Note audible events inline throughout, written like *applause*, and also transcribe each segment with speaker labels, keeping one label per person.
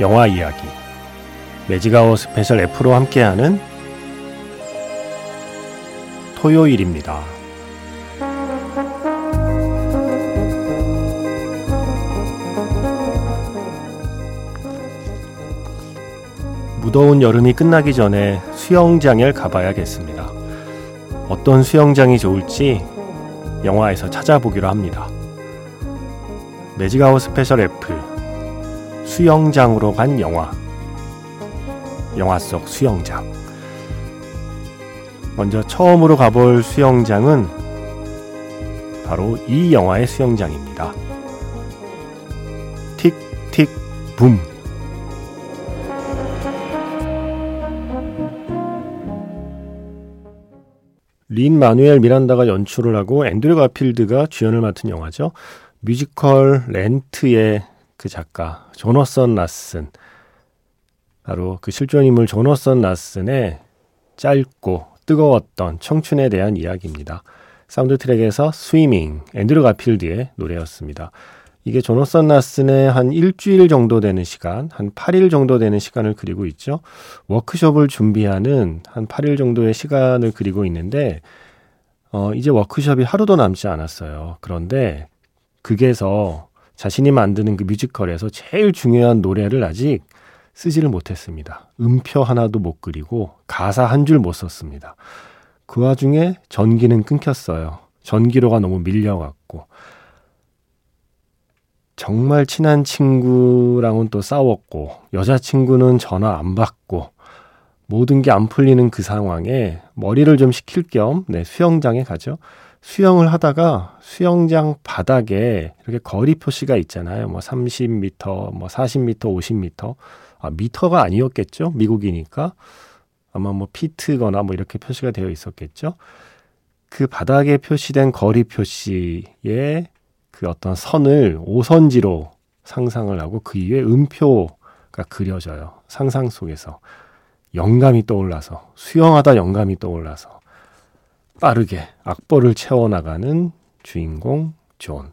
Speaker 1: 영화 이야기 magic hour special F로 함께하는 토요일입니다. 무더운 여름이 끝나기 전에 수영장을 가봐야겠습니다. 어떤 수영장이 좋을지 영화에서 찾아보기로 합니다. magic hour special F 수영장으로 간 영화. 영화 속 수영장. 먼저 처음으로 가볼 수영장은 바로 이 영화의 수영장입니다. Tick Tick Boom. 린 마누엘 미란다가 연출을 하고 앤드류 가필드가 주연을 맡은 영화죠. 뮤지컬 렌트의 그 작가 조너선 라슨 바로 그 실존 인물 조너선 라슨의 짧고 뜨거웠던 청춘에 대한 이야기입니다. 사운드 트랙에서 Swimming 앤드류 가필드의 노래였습니다. 이게 조너선 라슨의 한 일주일 정도 되는 시간, 한 8일 정도 되는 시간을 그리고 있죠. 워크숍을 준비하는 한 8일 정도의 시간을 그리고 있는데, 어, 이제 워크숍이 하루도 남지 않았어요. 그런데 극에서 자신이 만드는 그 뮤지컬에서 제일 중요한 노래를 아직 쓰지를 못했습니다. 음표 하나도 못 그리고 가사 한 줄 못 썼습니다. 그 와중에 전기는 끊겼어요. 전기로가 너무 밀려갔고 정말 친한 친구랑은 또 싸웠고 여자친구는 전화 안 받고 모든 게 안 풀리는 그 상황에 머리를 좀 식힐 겸 네, 수영장에 가죠. 수영을 하다가 수영장 바닥에 이렇게 거리 표시가 있잖아요. 뭐 30m, 뭐 40m, 50m. 아, 미터가 아니었겠죠? 미국이니까. 아마 뭐 피트거나 뭐 이렇게 표시가 되어 있었겠죠? 그 바닥에 표시된 거리 표시에 그 어떤 선을 오선지로 상상을 하고 그 위에 음표가 그려져요. 상상 속에서. 영감이 떠올라서, 수영하다 영감이 떠올라서. 빠르게 악보를 채워나가는 주인공 존.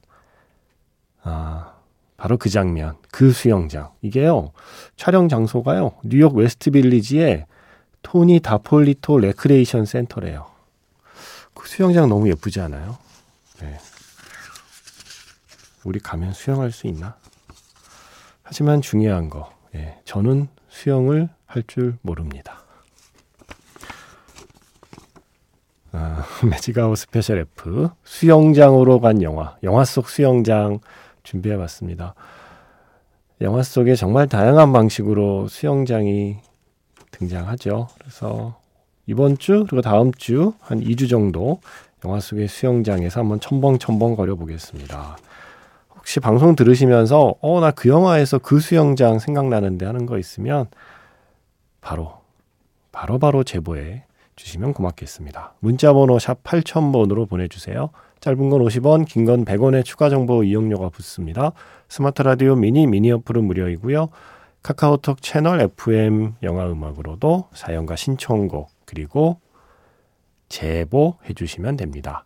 Speaker 1: 아, 바로 그 장면, 그 수영장. 이게요, 촬영 장소가요, 뉴욕 웨스트 빌리지의 토니 다폴리토 레크레이션 센터래요. 그 수영장 너무 예쁘지 않아요? 네. 우리 가면 수영할 수 있나? 하지만 중요한 거, 예, 저는 수영을 할 줄 모릅니다. 아, *laughs* magic hour special F 수영장으로 간 영화 영화 속 수영장 준비해봤습니다. 영화 속에 정말 다양한 방식으로 수영장이 등장하죠. 그래서 이번 주 그리고 다음 주 한 2주 정도 영화 속의 수영장에서 한번 첨벙첨벙 거려 보겠습니다. 혹시 방송 들으시면서 어 나 그 영화에서 그 수영장 생각나는데 하는 거 있으면 바로 바로바로 바로 제보에 주시면 고맙겠습니다. 문자 번호 샵 8000번으로 보내주세요. 짧은 건 50원, 긴 건 100원의 추가 정보 이용료가 붙습니다. 스마트 라디오 미니 미니 어플은 무료이고요. 카카오톡 채널 FM 영화 음악으로도 사연과 신청곡 그리고 제보해 주시면 됩니다.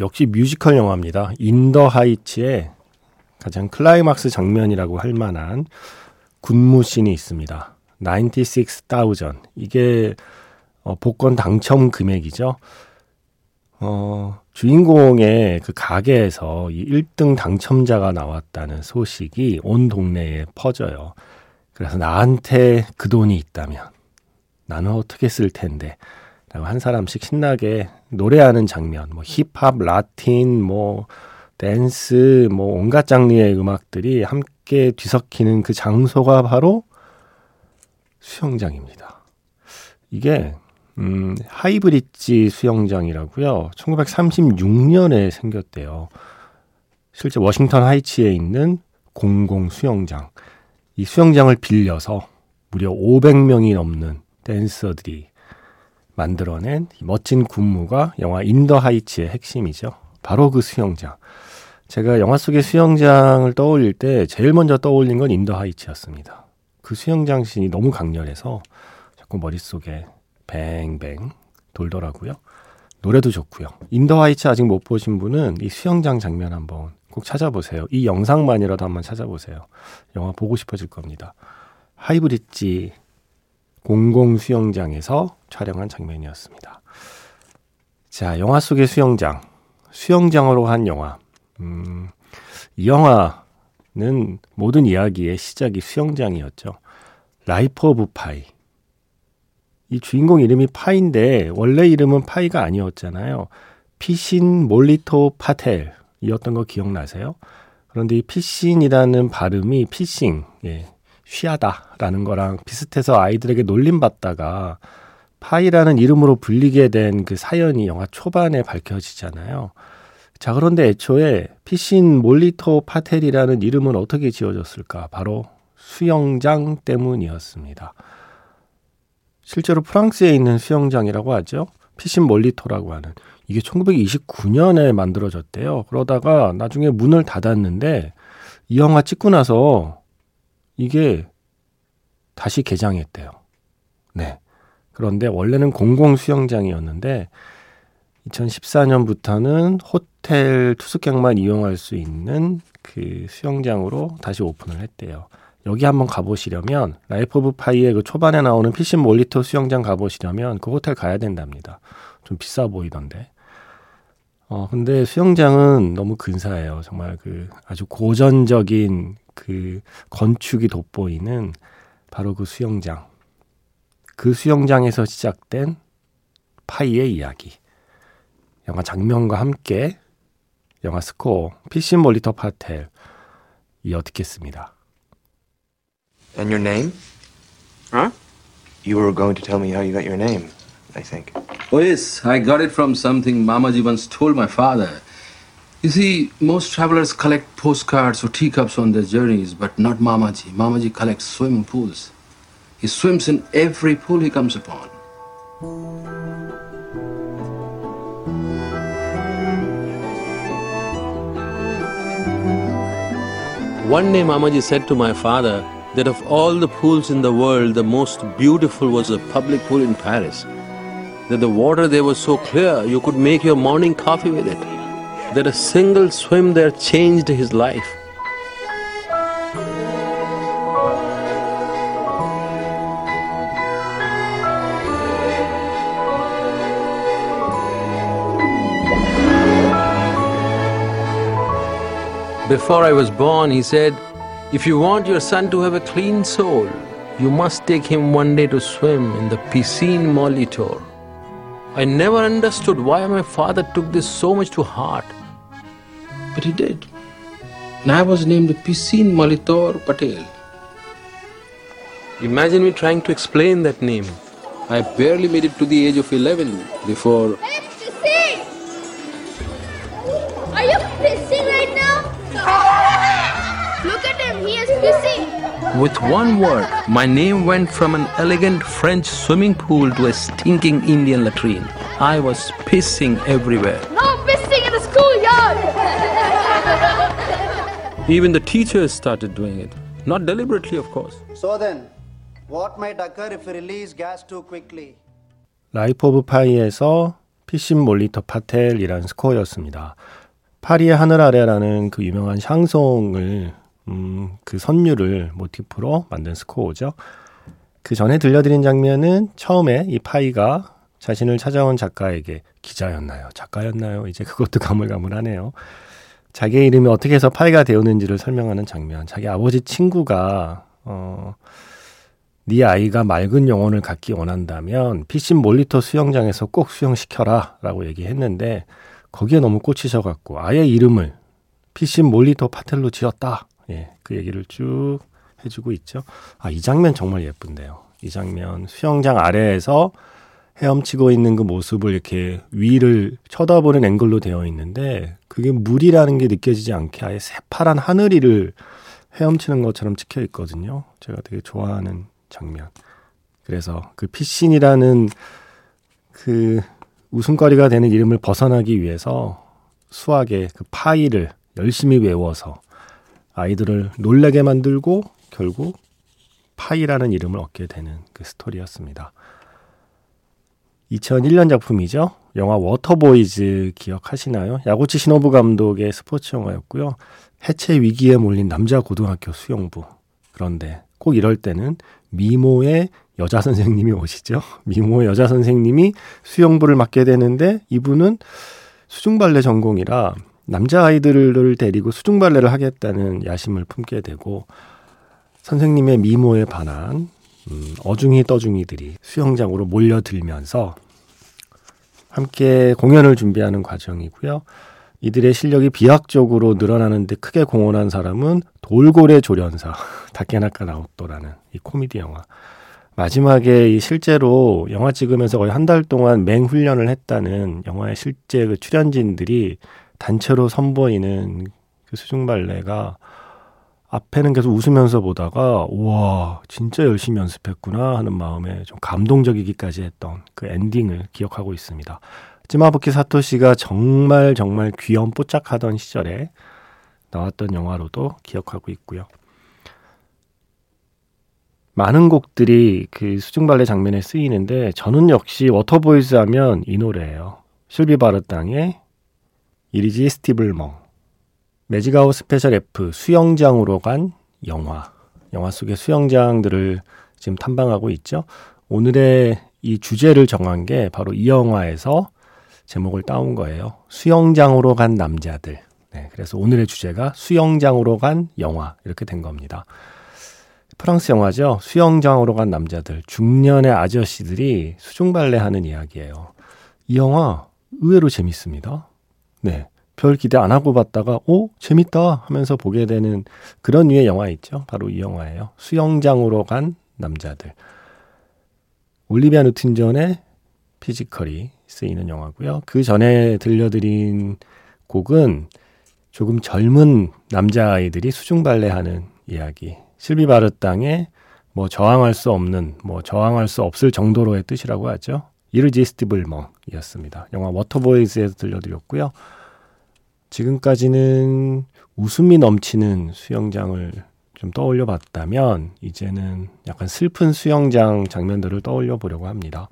Speaker 1: 역시 뮤지컬 영화입니다. In the Heights의 가장 클라이막스 장면이라고 할 만한 군무 씬이 있습니다. 96,000. 이게 어, 복권 당첨 금액이죠. 어, 주인공의 그 가게에서 이 1등 당첨자가 나왔다는 소식이 온 동네에 퍼져요. 그래서 나한테 그 돈이 있다면 나는 어떻게 쓸 텐데 한 사람씩 신나게 노래하는 장면, 뭐 힙합, 라틴, 뭐 댄스, 뭐 온갖 장르의 음악들이 함께 뒤섞이는 그 장소가 바로 수영장입니다. 이게 음, 하이브리지 수영장이라고요. 1936년에 생겼대요. 실제 워싱턴 하이츠에 있는 공공 수영장. 이 수영장을 빌려서 무려 500명이 넘는 댄서들이 만들어낸 멋진 군무가 영화 In the Heights의 핵심이죠. 바로 그 수영장. 제가 영화 속의 수영장을 떠올릴 때 제일 먼저 떠올린 건 In the Heights였습니다. 그 수영장 씬이 너무 강렬해서 자꾸 머릿속에 뱅뱅 돌더라고요. 노래도 좋고요. In the Heights 아직 못 보신 분은 이 수영장 장면 한번 꼭 찾아보세요. 이 영상만이라도 한번 찾아보세요. 영화 보고 싶어질 겁니다. 하이브리지 공공 수영장에서 촬영한 장면이었습니다. 자, 영화 속의 수영장. 수영장으로 한 영화. 음, 이 영화는 모든 이야기의 시작이 수영장이었죠. Life of Pi. 이 주인공 이름이 파인데 원래 이름은 파이가 아니었잖아요. 피신 몰리토 파텔이었던 거 기억나세요? 그런데 이 피신이라는 발음이 pissing, 예, 쉬하다라는 거랑 비슷해서 아이들에게 놀림받다가 파이라는 이름으로 불리게 된 그 사연이 영화 초반에 밝혀지잖아요. 자, 그런데 애초에 피신 몰리토 파텔이라는 이름은 어떻게 지어졌을까? 바로 수영장 때문이었습니다. 실제로 프랑스에 있는 수영장이라고 하죠. 피신 몰리토라고 하는. 이게 1929년에 만들어졌대요. 그러다가 나중에 문을 닫았는데 이 영화 찍고 나서 이게 다시 개장했대요. 네. 그런데 원래는 공공 수영장이었는데 2014년부터는 호텔 투숙객만 이용할 수 있는 그 수영장으로 다시 오픈을 했대요. 여기 한번 가보시려면 Life of Pi의 그 초반에 나오는 피신 몰리토 수영장 가보시려면 그 호텔 가야 된답니다. 좀 비싸 보이던데. 어, 근데 수영장은 너무 근사해요. 정말 그 아주 고전적인 그 건축이 돋보이는 바로 그 수영장. 그 수영장에서 시작된 파이의 이야기. 영화 장면과 함께 영화 스코어, 피신 몰리토 파텔 이어 듣겠습니다.
Speaker 2: And your name?
Speaker 3: Huh?
Speaker 2: You were going to tell me how you got your name, I think.
Speaker 3: Oh, yes, I got it from something Mamaji once told my father. You see, most travelers collect postcards or teacups on their journeys, but not Mamaji. Mamaji collects swimming pools. He swims in every pool he comes upon. One day, Mamaji said to my father, that of all the pools in the world, the most beautiful was a public pool in Paris. That the water there was so clear you could make your morning coffee with it. That a single swim there changed his life. Before I was born, he said, if you want your son to have a clean soul, you must take him one day to swim in the piscine Molitor. I never understood why my father took this so much to heart. But he did. And I was named Piscine Molitor Patel. Imagine me trying to explain that name. I barely made it to the age of 11 before With one word, my name went from an elegant French swimming pool to a stinking Indian latrine. I was pissing everywhere.
Speaker 4: No pissing in the schoolyard.
Speaker 3: Even the teachers started doing it. Not deliberately, of course.
Speaker 5: So then, what might occur if we release gas too quickly?
Speaker 1: 라이프 오브 파이에서 피신 몰리터 파텔이라는 스코어였습니다. 파리의 하늘 아래라는 그 유명한 샹송을 음, 그 선율을 모티프로 만든 스코어죠. 그 전에 들려드린 장면은 처음에 이 파이가 자신을 찾아온 작가에게 기자였나요? 작가였나요? 이제 그것도 *laughs* 가물가물하네요. 자기의 이름이 어떻게 해서 파이가 되었는지를 설명하는 장면. 자기 아버지 친구가 어, 네 아이가 맑은 영혼을 갖기 원한다면 피신 몰리터 수영장에서 꼭 수영시켜라 라고 얘기했는데 거기에 너무 꽂히셔 갖고 아예 이름을 피신 몰리터 파텔로 지었다. 예, 그 얘기를 쭉 해주고 있죠. 아, 이 장면 정말 예쁜데요. 이 장면 수영장 아래에서 헤엄치고 있는 그 모습을 이렇게 위를 쳐다보는 앵글로 되어 있는데 그게 물이라는 게 느껴지지 않게 아예 새파란 하늘이를 헤엄치는 것처럼 찍혀 있거든요. 제가 되게 좋아하는 장면. 그래서 그 피신이라는 그 웃음거리가 되는 이름을 벗어나기 위해서 수학의 그 파이를 열심히 외워서 아이들을 놀래게 만들고 결국 파이라는 이름을 얻게 되는 그 스토리였습니다. 2001년 작품이죠. 영화 Waterboys 기억하시나요? 야구치 시노부 감독의 스포츠 영화였고요. 해체 위기에 몰린 남자 고등학교 수영부. 그런데 꼭 이럴 때는 미모의 여자 선생님이 오시죠. *laughs* 미모의 여자 선생님이 수영부를 맡게 되는데 이분은 수중발레 전공이라 남자 아이들을 데리고 수중 발레를 하겠다는 야심을 품게 되고 선생님의 미모에 반한 음, 어중이 떠중이들이 수영장으로 몰려들면서 함께 공연을 준비하는 과정이고요. 이들의 실력이 비약적으로 늘어나는데 크게 공헌한 사람은 돌고래 조련사 *laughs* 다케나카 나오토라는 이 코미디 영화. 마지막에 이 실제로 영화 찍으면서 거의 한 달 동안 맹 훈련을 했다는 영화의 실제 그 출연진들이 단체로 선보이는 그 수중 발레가 앞에는 계속 웃으면서 보다가 우와 진짜 열심히 연습했구나 하는 마음에 좀 감동적이기까지 했던 그 엔딩을 기억하고 있습니다. 찌마부키 사토시가 정말 정말 귀염 뽀짝하던 시절에 나왔던 영화로도 기억하고 있고요. 많은 곡들이 그 수중발레 장면에 쓰이는데 저는 역시 Waterboys 하면 이 노래예요. 실비 바르땅의 Irrésistiblement magic hour special F 수영장으로 간 영화. 영화 속의 수영장들을 지금 탐방하고 있죠. 오늘의 이 주제를 정한 게 바로 이 영화에서 제목을 따온 거예요. 수영장으로 간 남자들. 네, 그래서 오늘의 주제가 수영장으로 간 영화 이렇게 된 겁니다. 프랑스 영화죠. 수영장으로 간 남자들. 중년의 아저씨들이 수중 발레 하는 이야기예요. 이 영화 의외로 재밌습니다. 네. 별 기대 안 하고 봤다가 오 재밌다 하면서 보게 되는 그런 류의 영화 있죠. 바로 이 영화예요. 수영장으로 간 남자들. 올리비아 누튼 존의 피지컬이 쓰이는 영화고요. 그 전에 들려드린 곡은 조금 젊은 남자아이들이 수중 발레하는 이야기. 실비 바르땅의 뭐 저항할 수 없는 뭐 저항할 수 없을 정도로의 뜻이라고 하죠. Irrésistiblement이었습니다. 영화 Waterboys에서 들려드렸고요. 지금까지는 웃음이 넘치는 수영장을 좀 떠올려 봤다면 이제는 약간 슬픈 수영장 장면들을 떠올려 보려고 합니다.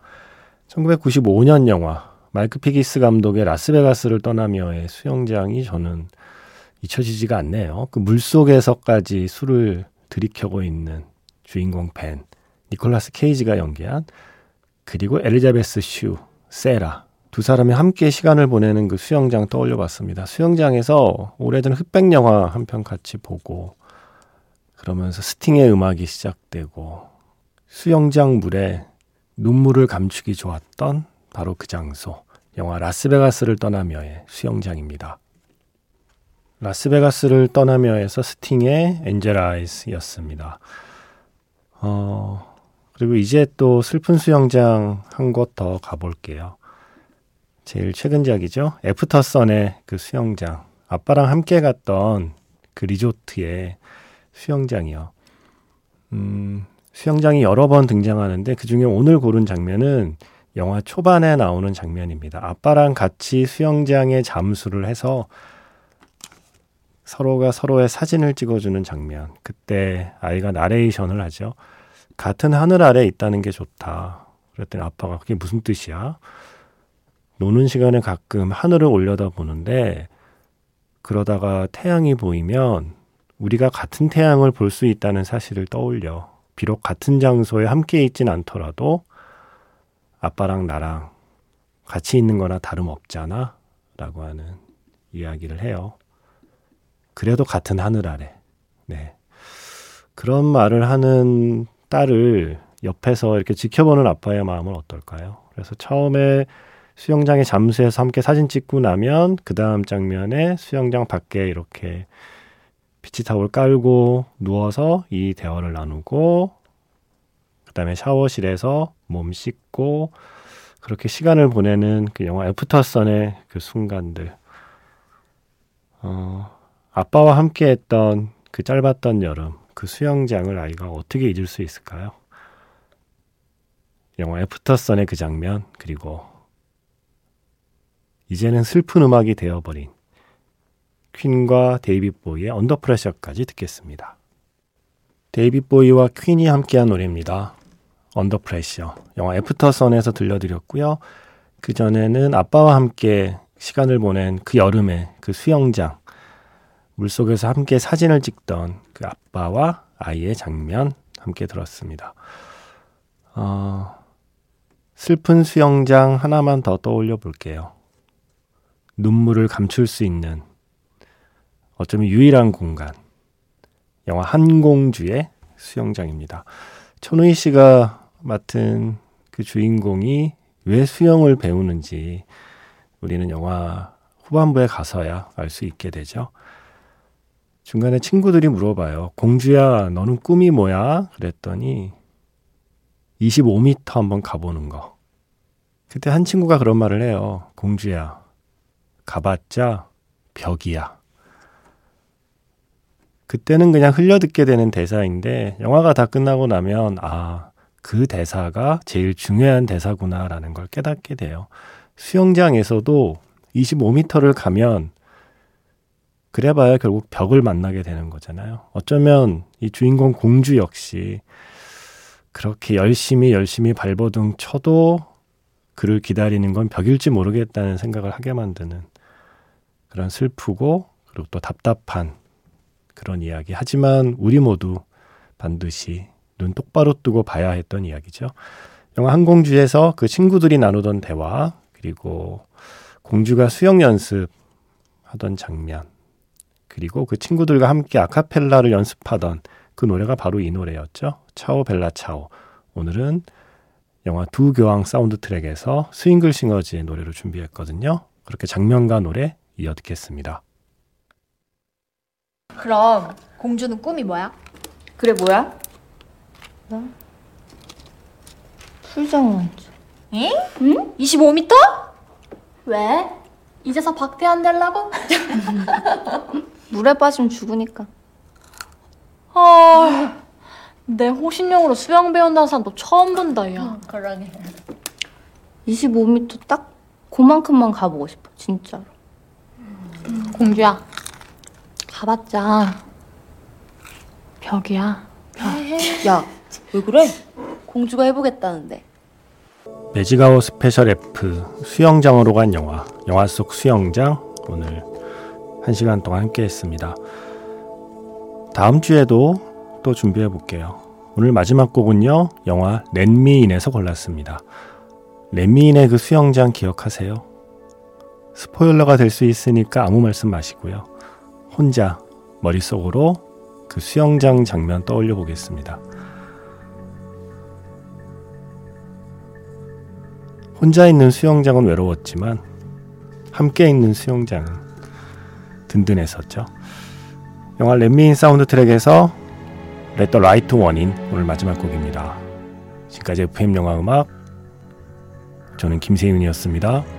Speaker 1: 1995년 영화 마이크 피기스 감독의 라스베가스를 떠나며의 수영장이 저는 잊혀지지가 않네요. 그 물속에서까지 술을 들이켜고 있는 주인공 벤, 니콜라스 케이지가 연기한 그리고 엘리자베스 슈, 세라 두 사람이 함께 시간을 보내는 그 수영장 떠올려 봤습니다. 수영장에서 오래전 흑백 영화 한 편 같이 보고 그러면서 스팅의 음악이 시작되고 수영장 물에 눈물을 감추기 좋았던 바로 그 장소. 영화 라스베가스를 떠나며의 수영장입니다. 라스베가스를 떠나며에서 스팅의 Angel Eyes였습니다. 어, 그리고 이제 또 슬픈 수영장 한 곳 더 가볼게요. 제일 최근작이죠. Aftersun의 그 수영장. 아빠랑 함께 갔던 그 리조트의 수영장이요. 음, 수영장이 여러 번 등장하는데 그 중에 오늘 고른 장면은 영화 초반에 나오는 장면입니다. 아빠랑 같이 수영장에 잠수를 해서 서로가 서로의 사진을 찍어주는 장면. 그때 아이가 나레이션을 하죠. 같은 하늘 아래 있다는 게 좋다. 그랬더니 아빠가 그게 무슨 뜻이야? 노는 시간에 가끔 하늘을 올려다 보는데 그러다가 태양이 보이면 우리가 같은 태양을 볼 수 있다는 사실을 떠올려 비록 같은 장소에 함께 있진 않더라도 아빠랑 나랑 같이 있는 거나 다름없잖아. 라고 하는 이야기를 해요. 그래도 같은 하늘 아래. 네. 그런 말을 하는 딸을 옆에서 이렇게 지켜보는 아빠의 마음은 어떨까요? 그래서 처음에 수영장에 잠수해서 함께 사진 찍고 나면 그 다음 장면에 수영장 밖에 이렇게 피치타올 깔고 누워서 이 대화를 나누고 그 다음에 샤워실에서 몸 씻고 그렇게 시간을 보내는 그 영화 Aftersun의 그 순간들 어, 아빠와 함께 했던 그 짧았던 여름 그 수영장을 아이가 어떻게 잊을 수 있을까요? 영화 Aftersun의 그 장면 그리고 이제는 슬픈 음악이 되어버린 퀸과 데이빗 보위의 Under Pressure까지 듣겠습니다. 데이빗 보위와 퀸이 함께한 노래입니다. Under Pressure. 영화 Aftersun에서 들려드렸고요. 그 전에는 아빠와 함께 시간을 보낸 그 여름의 그 수영장. 물속에서 함께 사진을 찍던 그 아빠와 아이의 장면 함께 들었습니다. 어, 슬픈 수영장 하나만 더 떠올려 볼게요. 눈물을 감출 수 있는 어쩌면 유일한 공간. 영화 한공주의 수영장입니다. 천우희 씨가 맡은 그 주인공이 왜 수영을 배우는지 우리는 영화 후반부에 가서야 알 수 있게 되죠. 중간에 친구들이 물어봐요. 공주야, 너는 꿈이 뭐야? 그랬더니 25m 한번 가보는 거. 그때 한 친구가 그런 말을 해요. 공주야, 가봤자 벽이야. 그때는 그냥 흘려듣게 되는 대사인데 영화가 다 끝나고 나면 아, 그 대사가 제일 중요한 대사구나라는 걸 깨닫게 돼요. 수영장에서도 25m를 가면 그래봐야 결국 벽을 만나게 되는 거잖아요. 어쩌면 이 주인공 공주 역시 그렇게 열심히 열심히 발버둥 쳐도 그를 기다리는 건 벽일지 모르겠다는 생각을 하게 만드는 그런 슬프고 그리고 또 답답한 그런 이야기. 하지만 우리 모두 반드시 눈 똑바로 뜨고 봐야 했던 이야기죠. 영화 항공주에서 그 친구들이 나누던 대화, 그리고 공주가 수영 연습 하던 장면, 그리고 그 친구들과 함께 아카펠라를 연습하던 그 노래가 바로 이 노래였죠. 차오 벨라 차오. 오늘은 영화 두 교황 사운드트랙에서 스윙글 싱어즈의 노래를 준비했거든요. 그렇게 장면과 노래 이어 듣겠습니다.
Speaker 6: 그럼 공주는 꿈이 뭐야?
Speaker 7: 그래 뭐야? 풀장 완주
Speaker 6: 응? 응? 25m? 왜? 이제서 박태환 되려고? *laughs*
Speaker 7: 물에 빠지면 죽으니까
Speaker 6: 아, 내 호신용으로 수영 배운다는 사람도 처음 본다, 야.
Speaker 7: 그러게 25m 딱 그만큼만 가보고 싶어 진짜로
Speaker 6: 공주야, 가봤자 벽이야.
Speaker 7: 야 왜 그래? 공주가 해보겠다는데
Speaker 1: Magic Hour Special F 수영장으로 간 영화 영화 속 수영장 오늘 한 시간 동안 함께 했습니다. 다음 주에도 또 준비해 볼게요. 오늘 마지막 곡은요 영화 렛미인에서 골랐습니다. 렛미인의 그 수영장 기억하세요? 스포일러가 될 수 있으니까 아무 말씀 마시고요. 혼자 머릿속으로 그 수영장 장면 떠올려 보겠습니다. 혼자 있는 수영장은 외로웠지만 함께 있는 수영장은 든든했었죠. 영화 렛미인 사운드 트랙에서 the Right One인 오늘 마지막 곡입니다. 지금까지 FM 영화 음악 저는 김세윤이었습니다.